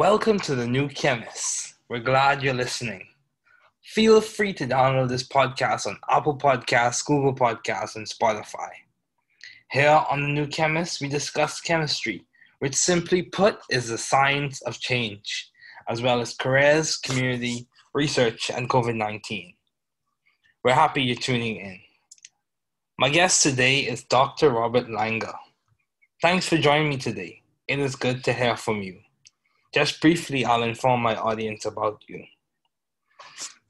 Welcome to the New Chemist. We're glad you're listening. Feel free to download this podcast on Apple Podcasts, Google Podcasts, and Spotify. Here on the New Chemist, we discuss chemistry, which simply put is the science of change, as well as careers, community, research, and COVID 19. We're happy you're tuning in. My guest today is Dr. Robert Langer. Thanks for joining me today. It is good to hear from you. Just briefly, I'll inform my audience about you.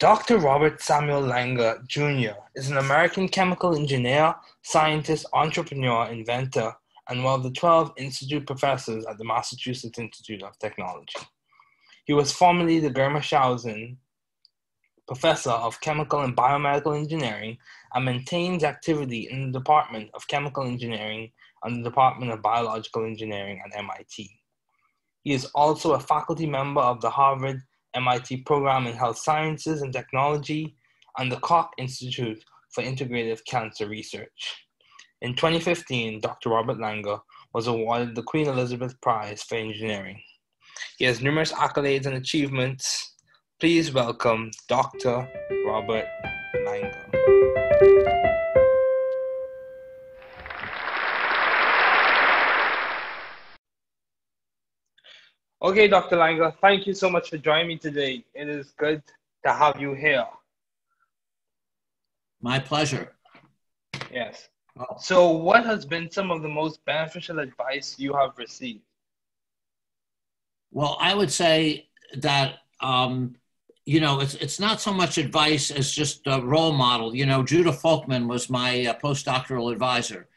Dr. Robert Samuel Langer Jr. is an American chemical engineer, scientist, entrepreneur, inventor, and one of the 12 institute professors at the Massachusetts Institute of Technology. He was formerly the Germershausen Professor of Chemical and Biomedical Engineering and maintains activity in the Department of Chemical Engineering and the Department of Biological Engineering at MIT. He is also a faculty member of the Harvard MIT Program in Health Sciences and Technology and the Koch Institute for Integrative Cancer Research. In 2015, Dr. Robert Langer was awarded the Queen Elizabeth Prize for Engineering. He has numerous accolades and achievements. Please welcome Dr. Robert Langer. Okay, Dr. Langer, thank you so much for joining me today. It is good to have you here. My pleasure. Yes. Oh. So, what has been some of the most beneficial advice you have received? Well, I would say that um, you know it's it's not so much advice as just a role model. You know, Judah Folkman was my uh, postdoctoral advisor,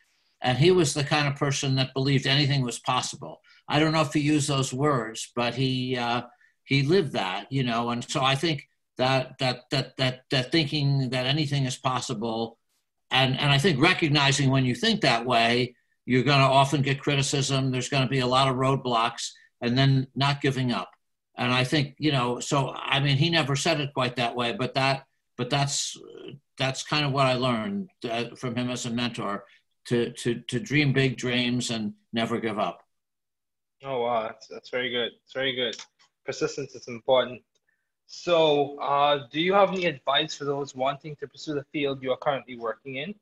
and he was the kind of person that believed anything was possible. I don't know if he used those words, but he uh, he lived that, you know. And so I think that that that that that thinking that anything is possible, and and I think recognizing when you think that way, you're going to often get criticism. There's going to be a lot of roadblocks, and then not giving up. And I think you know. So I mean, he never said it quite that way, but that but that's that's kind of what I learned uh, from him as a mentor to to to dream big dreams and never give up. Oh wow, that's, that's very good. It's very good. Persistence is important. So, uh, do you have any advice for those wanting to pursue the field you are currently working in?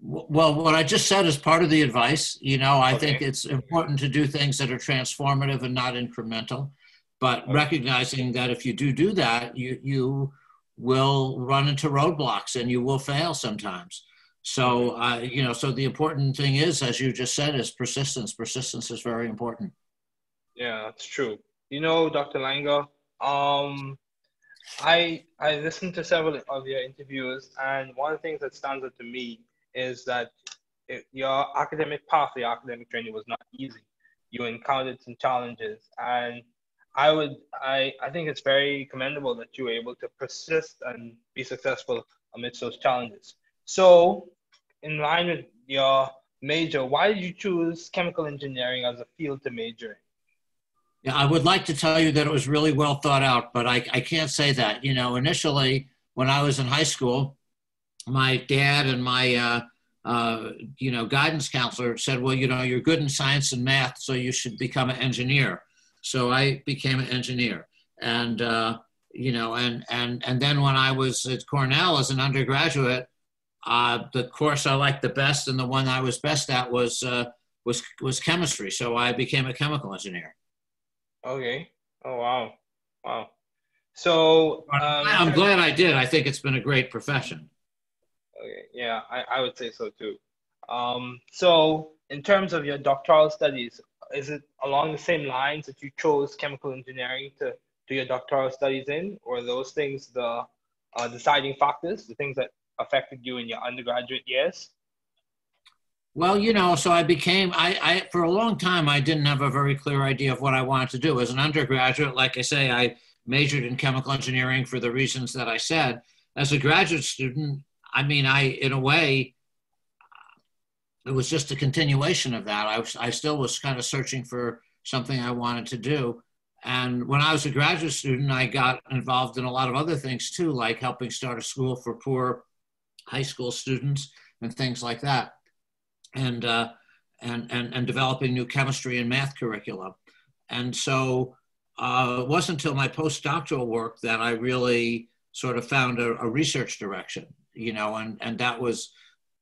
Well, what I just said is part of the advice. You know, I okay. think it's important to do things that are transformative and not incremental, but okay. recognizing that if you do do that, you you will run into roadblocks and you will fail sometimes. So, uh, you know, so the important thing is, as you just said, is persistence. Persistence is very important. Yeah, that's true. You know, Dr. Langer, um, I I listened to several of your interviews, and one of the things that stands out to me is that it, your academic path, your academic journey was not easy. You encountered some challenges, and I would I I think it's very commendable that you were able to persist and be successful amidst those challenges. So, in line with your major, why did you choose chemical engineering as a field to major in? Yeah, I would like to tell you that it was really well thought out, but I, I can't say that. You know, initially when I was in high school, my dad and my uh, uh, you know guidance counselor said, "Well, you know, you're good in science and math, so you should become an engineer." So I became an engineer, and uh, you know, and and and then when I was at Cornell as an undergraduate, uh, the course I liked the best and the one I was best at was uh, was was chemistry. So I became a chemical engineer. Okay. Oh wow, wow. So um, I'm glad I did. I think it's been a great profession. Okay. Yeah, I, I would say so too. Um, so in terms of your doctoral studies, is it along the same lines that you chose chemical engineering to do your doctoral studies in, or those things the uh, deciding factors, the things that affected you in your undergraduate years? Well, you know, so I became, I, I, for a long time, I didn't have a very clear idea of what I wanted to do. As an undergraduate, like I say, I majored in chemical engineering for the reasons that I said. As a graduate student, I mean, I, in a way, it was just a continuation of that. I, was, I still was kind of searching for something I wanted to do. And when I was a graduate student, I got involved in a lot of other things too, like helping start a school for poor high school students and things like that, and uh, and, and and developing new chemistry and math curricula. and so uh, it wasn't until my postdoctoral work that I really sort of found a, a, research direction, you know, and, and that was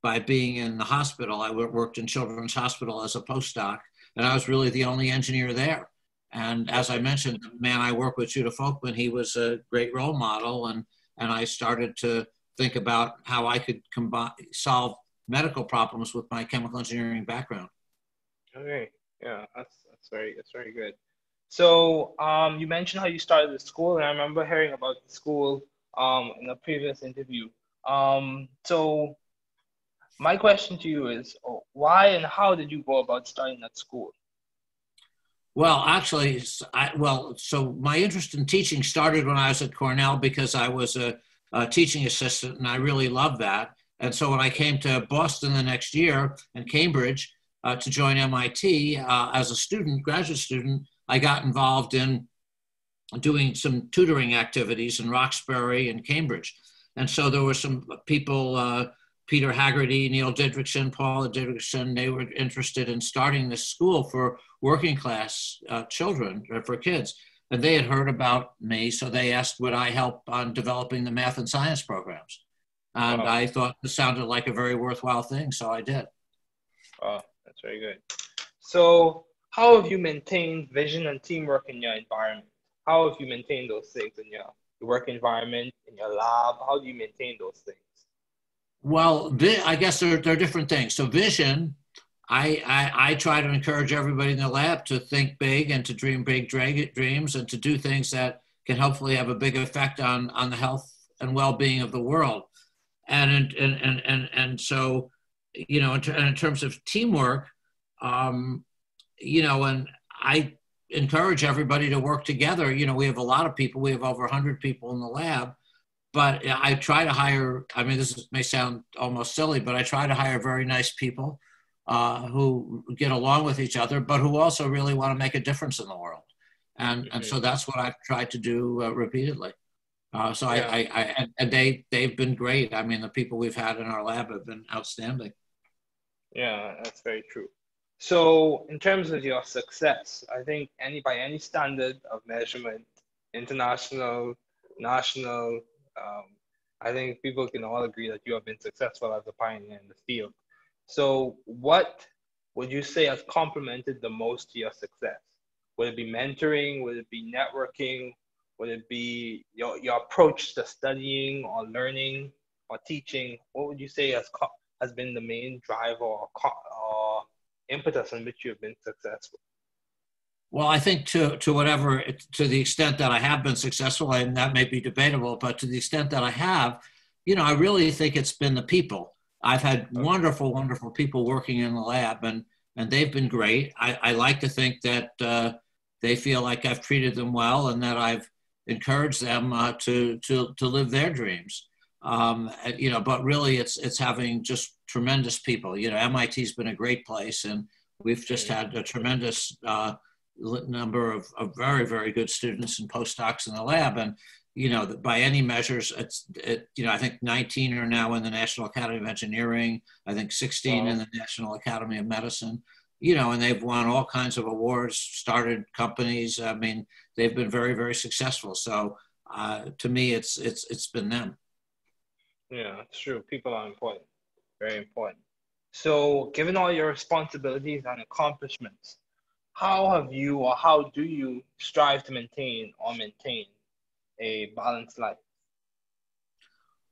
by being in the hospital. I worked in Children's Hospital as a postdoc, and I was really the only engineer there. And as I mentioned, the man I work with, Judah Folkman, he was a great role model, and and I started to think about how I could combine solve medical problems with my chemical engineering background. Okay, yeah, that's that's very that's very good. So um, you mentioned how you started the school, and I remember hearing about the school um, in a previous interview. Um, so my question to you is, why and how did you go about starting that school? Well, actually, I, well, so my interest in teaching started when I was at Cornell because I was a, a teaching assistant, and I really loved that. And so when I came to Boston the next year and Cambridge uh, to join MIT uh, as a student, graduate student, I got involved in doing some tutoring activities in Roxbury and Cambridge. And so there were some people, uh, Peter Haggerty, Neil Didrikson, Paula Didrikson, they were interested in starting this school for working class uh, children, uh, for kids. And they had heard about me, so they asked would I help on developing the math and science programs. And wow. I thought this sounded like a very worthwhile thing, so I did. Oh, that's very good. So how have you maintained vision and teamwork in your environment? How have you maintained those things in your, your work environment, in your lab? How do you maintain those things? Well, I guess there, there are different things. So vision, I, I, I try to encourage everybody in the lab to think big and to dream big dreams and to do things that can hopefully have a big effect on, on the health and well-being of the world. And, and, and, and, and so, you know, in, ter- in terms of teamwork, um, you know, and I encourage everybody to work together. You know, we have a lot of people, we have over 100 people in the lab, but I try to hire, I mean, this may sound almost silly, but I try to hire very nice people uh, who get along with each other, but who also really want to make a difference in the world. And, and so that's what I've tried to do uh, repeatedly. Uh, so yeah. I, I, I, and they, they've been great. I mean, the people we've had in our lab have been outstanding. Yeah, that's very true. So, in terms of your success, I think any by any standard of measurement, international, national, um, I think people can all agree that you have been successful as a pioneer in the field. So, what would you say has complemented the most to your success? Would it be mentoring? Would it be networking? Would it be your, your approach to studying or learning or teaching? What would you say has, has been the main driver or, or impetus in which you have been successful? Well, I think to to whatever to the extent that I have been successful, and that may be debatable, but to the extent that I have, you know, I really think it's been the people. I've had wonderful, wonderful people working in the lab, and and they've been great. I, I like to think that uh, they feel like I've treated them well, and that I've encouraged them uh, to to to live their dreams. Um, you know, but really, it's it's having just tremendous people. You know, MIT's been a great place, and we've just had a tremendous uh, number of, of, very, very good students and postdocs in the lab. And, you know, by any measures, it's, it, you know, I think 19 are now in the National Academy of Engineering, I think 16 wow. in the National Academy of Medicine, you know, and they've won all kinds of awards, started companies. I mean, they've been very, very successful. So uh, to me, it's, it's, it's been them. Yeah, it's true. People are important very important. So, given all your responsibilities and accomplishments, how have you or how do you strive to maintain or maintain a balanced life?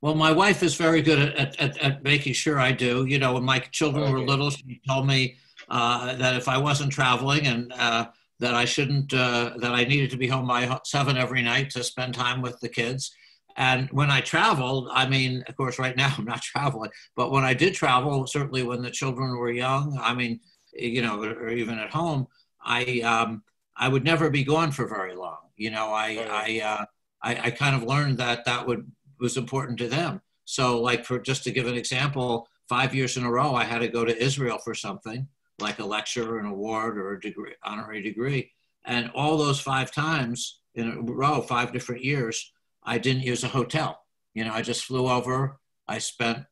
Well, my wife is very good at, at, at making sure I do. You know, when my children okay. were little, she told me uh, that if I wasn't traveling and uh, that I shouldn't, uh, that I needed to be home by seven every night to spend time with the kids. And when I traveled, I mean, of course, right now I'm not traveling, but when I did travel, certainly when the children were young, I mean, you know, or even at home, I um, I would never be gone for very long. You know, I I, uh, I I kind of learned that that would was important to them. So, like for just to give an example, five years in a row, I had to go to Israel for something like a lecture, an award, or a degree, honorary degree, and all those five times in a row, five different years, I didn't use a hotel. You know, I just flew over. I spent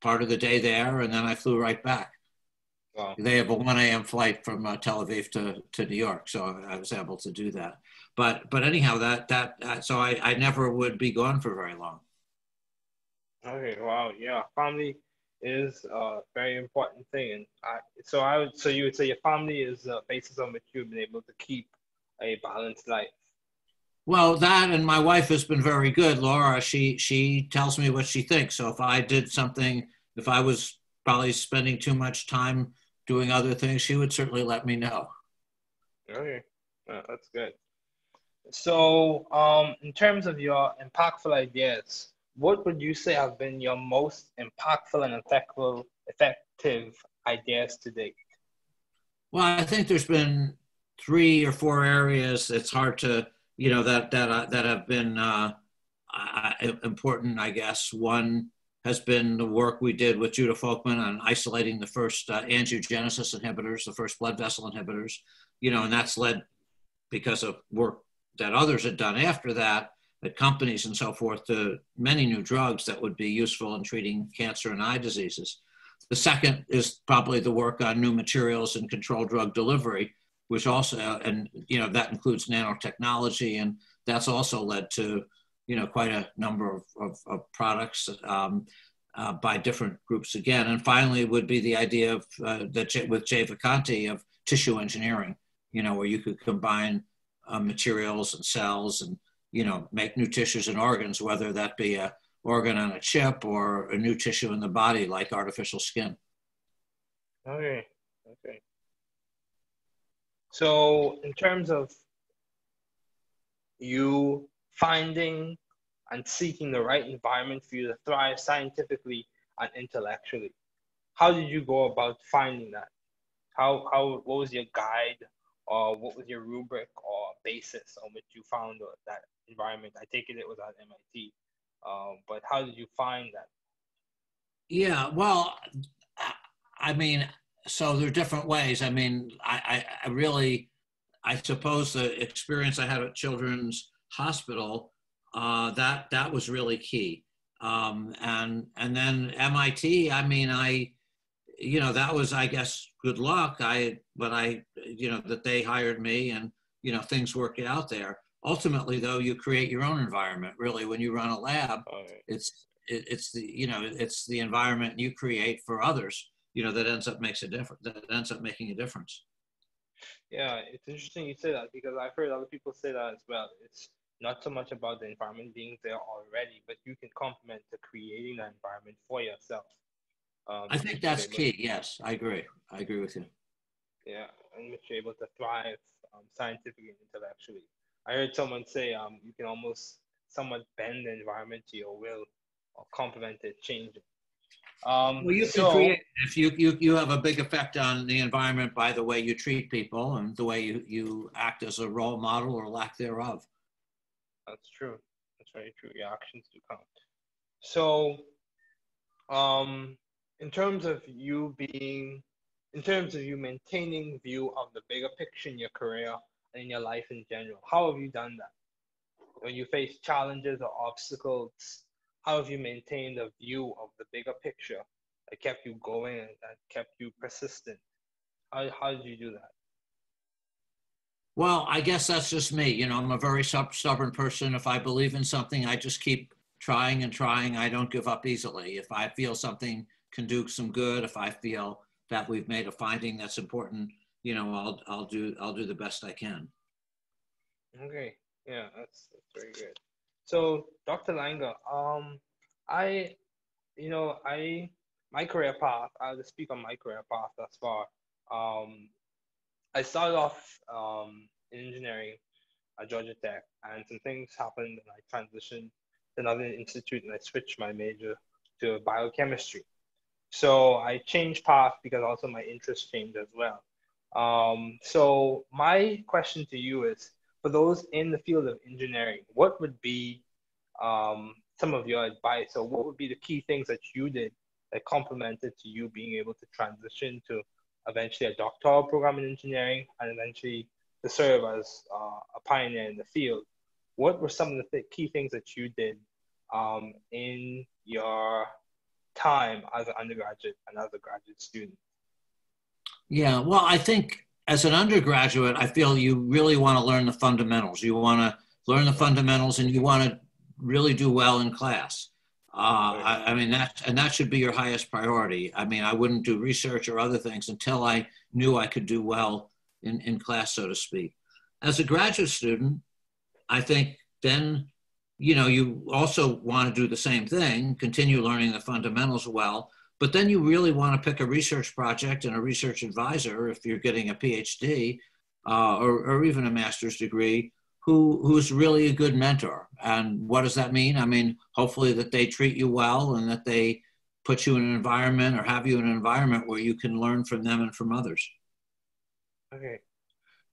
part of the day there, and then I flew right back. Wow. They have a 1 a.m. flight from uh, Tel Aviv to, to New York, so I was able to do that. But but anyhow, that that uh, so I, I never would be gone for very long. Okay, wow, yeah, family is a very important thing, and I, so I would so you would say your family is the basis on which you've been able to keep a balanced life. Well, that and my wife has been very good, Laura. She she tells me what she thinks. So if I did something, if I was probably spending too much time doing other things, she would certainly let me know. Okay, uh, that's good. So, um, in terms of your impactful ideas, what would you say have been your most impactful and effective, effective ideas to date? Well, I think there's been three or four areas. It's hard to, you know, that that uh, that have been uh, important. I guess one has been the work we did with Judah Folkman on isolating the first uh, angiogenesis inhibitors, the first blood vessel inhibitors. You know, and that's led because of work that others had done after that at companies and so forth to many new drugs that would be useful in treating cancer and eye diseases. The second is probably the work on new materials and controlled drug delivery, which also, and you know, that includes nanotechnology, and that's also led to, you know, quite a number of, of, of products um, uh, by different groups again. And finally, would be the idea of uh, that with Jay Vacanti of tissue engineering, you know, where you could combine uh, materials and cells and you know make new tissues and organs whether that be a organ on a chip or a new tissue in the body like artificial skin. Okay okay. So in terms of you finding and seeking the right environment for you to thrive scientifically and intellectually how did you go about finding that? How how what was your guide or what was your rubric or basis on which you found that environment? I take it it was at MIT, um, but how did you find that? Yeah, well, I mean, so there are different ways. I mean, I, I, I really, I suppose the experience I had at Children's Hospital, uh, that that was really key. Um, and and then MIT, I mean, I you know, that was, I guess, good luck. I, but I, you know, that they hired me and, you know, things worked out there. Ultimately, though, you create your own environment. Really, when you run a lab, right. it's it, it's the you know it's the environment you create for others. You know that ends up makes a difference. That ends up making a difference. Yeah, it's interesting you say that because I've heard other people say that as well. It's not so much about the environment being there already, but you can complement to creating that environment for yourself. Um, I think that's key. Yes, I agree. I agree with you. Yeah, and which you're able to thrive um, scientifically and intellectually. I heard someone say um, you can almost somewhat bend the environment to your will or complement it, change it. Um, well, you so, can create if you, you you have a big effect on the environment by the way you treat people and the way you, you act as a role model or lack thereof. That's true. That's very true. Your actions do count. So, um, in terms of you being, in terms of you maintaining view of the bigger picture in your career and in your life in general, how have you done that? When you face challenges or obstacles, how have you maintained a view of the bigger picture that kept you going and that kept you persistent? How, how did you do that? Well, I guess that's just me. You know, I'm a very stubborn person. If I believe in something, I just keep trying and trying. I don't give up easily. If I feel something can do some good, if I feel that we've made a finding that's important, you know, I'll I'll do I'll do the best I can. Okay, yeah, that's that's very good. So, Dr. Langer, um, I, you know, I my career path. I'll just speak on my career path thus far. Um, I started off um, in engineering at Georgia Tech, and some things happened, and I transitioned to another institute, and I switched my major to biochemistry. So I changed path because also my interest changed as well. Um, so my question to you is, for those in the field of engineering, what would be um, some of your advice, or what would be the key things that you did that complemented to you being able to transition to eventually a doctoral program in engineering and eventually to serve as uh, a pioneer in the field? What were some of the th- key things that you did um, in your time as an undergraduate and as a graduate student? Yeah, well, I think as an undergraduate, I feel you really want to learn the fundamentals. You want to learn the fundamentals and you want to really do well in class. Uh, I, I, mean, that, and that should be your highest priority. I mean, I wouldn't do research or other things until I knew I could do well in, in class, so to speak. As a graduate student, I think then, you know, you also want to do the same thing, continue learning the fundamentals well, but then you really want to pick a research project and a research advisor if you're getting a PhD uh, or, or even a master's degree who who's really a good mentor. And what does that mean? I mean, hopefully that they treat you well and that they put you in an environment or have you in an environment where you can learn from them and from others. Okay.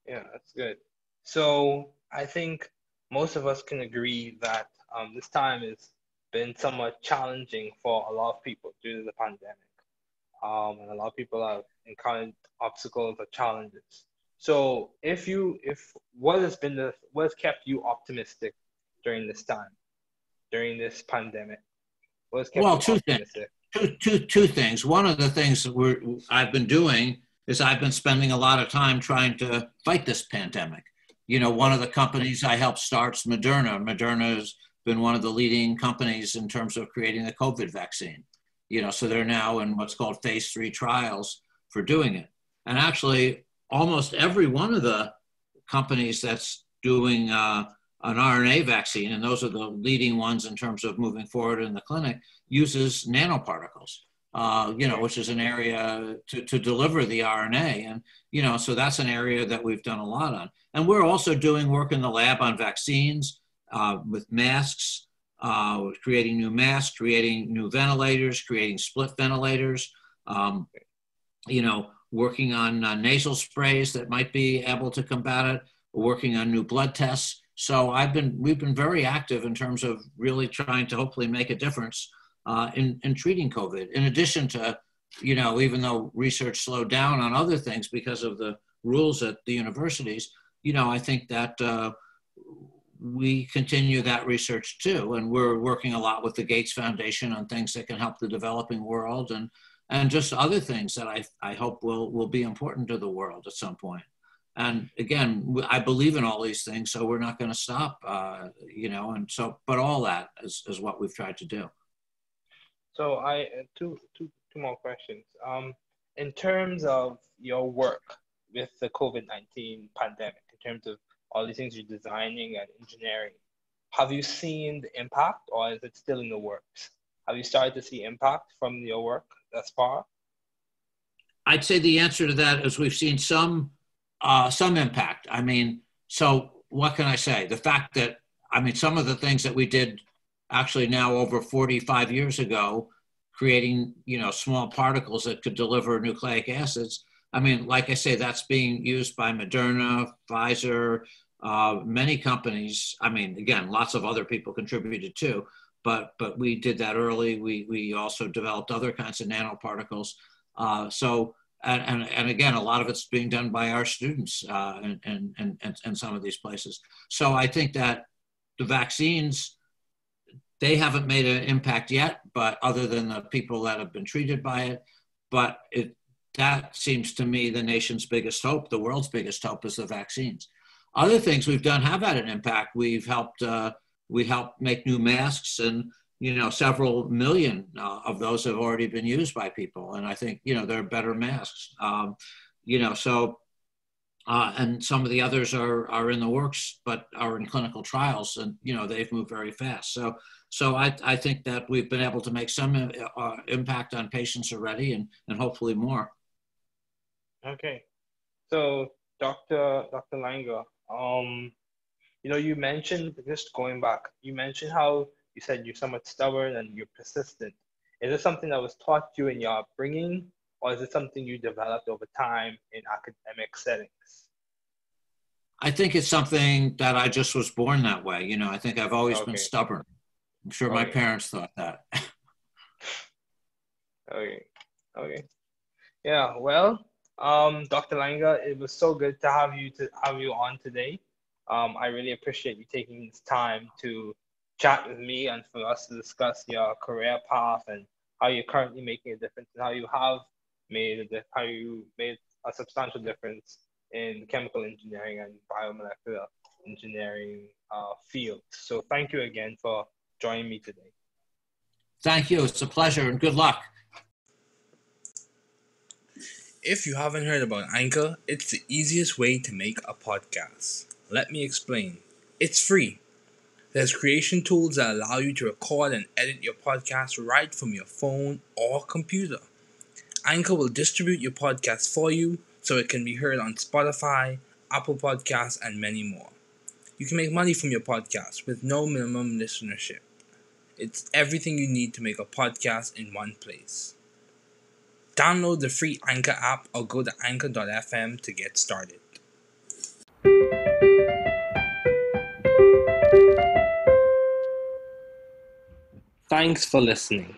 Yeah, that's good. So I think most of us can agree that um, this time has been somewhat challenging for a lot of people due to the pandemic. Um, and a lot of people have encountered obstacles or challenges. So if you if what has been the what has kept you optimistic during this time, during this pandemic? What has kept well, two things. Two, two, two things. One of the things that we're, I've been doing is I've been spending a lot of time trying to fight this pandemic. You know, one of the companies I helped starts Moderna. Moderna has been one of the leading companies in terms of creating the COVID vaccine. You know, so they're now in what's called phase three trials for doing it. And actually, almost every one of the companies that's doing uh, an RNA vaccine, and those are the leading ones in terms of moving forward in the clinic, uses nanoparticles. Uh, you know, which is an area to, to deliver the RNA. And, you know, so that's an area that we've done a lot on. And we're also doing work in the lab on vaccines uh, with masks, uh, creating new masks, creating new ventilators, creating split ventilators. Um, you know, working on uh, nasal sprays that might be able to combat it, working on new blood tests. So I've been, we've been very active in terms of really trying to hopefully make a difference uh, in, in treating COVID. In addition to, you know, even though research slowed down on other things because of the rules at the universities, you know, I think that uh, we continue that research too. And we're working a lot with the Gates Foundation on things that can help the developing world and and just other things that I, I hope will, will be important to the world at some point. And again, I believe in all these things, so we're not going to stop, uh, you know, and so, but all that is, is what we've tried to do. So I, uh, two, two, two more questions. Um, in terms of your work with the COVID-19 pandemic, in terms of all these things you're designing and engineering, have you seen the impact or is it still in the works? Have you started to see impact from your work? thus far? I'd say the answer to that is we've seen some uh, some impact. I mean, so what can I say? The fact that I mean, some of the things that we did actually now over 45 years ago, creating you know small particles that could deliver nucleic acids. I mean, like I say, that's being used by Moderna, Pfizer, uh, many companies. I mean, again, lots of other people contributed too but but we did that early. We we also developed other kinds of nanoparticles. Uh, so and, and, and again, a lot of it's being done by our students uh, and, and, and, and some of these places. So I think that the vaccines, they haven't made an impact yet, but other than the people that have been treated by it, but it, that seems to me the nation's biggest hope, the world's biggest hope is the vaccines. Other things we've done have had an impact. We've helped uh, we helped make new masks and you know several million uh, of those have already been used by people and i think you know they're better masks um, you know so uh, and some of the others are are in the works but are in clinical trials and you know they've moved very fast. So so i, I think that we've been able to make some uh, impact on patients already and and hopefully more. Okay. So dr dr langer um you know, you mentioned just going back, you mentioned how you said you're somewhat stubborn and you're persistent. Is this something that was taught you in your upbringing, or is it something you developed over time in academic settings? I think it's something that I just was born that way. You know, I think I've always okay. been stubborn. I'm sure okay. my parents thought that. okay. Okay. Yeah. Well, um, Dr. Langer, it was so good to have you to have you on today. Um, I really appreciate you taking this time to chat with me and for us to discuss your career path and how you're currently making a difference and how you have made a, how you made a substantial difference in chemical engineering and biomolecular engineering uh, field. So thank you again for joining me today. Thank you. It's a pleasure and good luck. If you haven't heard about Anchor, it's the easiest way to make a podcast. Let me explain. It's free. There's creation tools that allow you to record and edit your podcast right from your phone or computer. Anchor will distribute your podcast for you so it can be heard on Spotify, Apple Podcasts, and many more. You can make money from your podcast with no minimum listenership. It's everything you need to make a podcast in one place. Download the free Anchor app or go to anchor.fm to get started. Thanks for listening.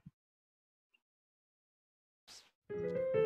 Thank you.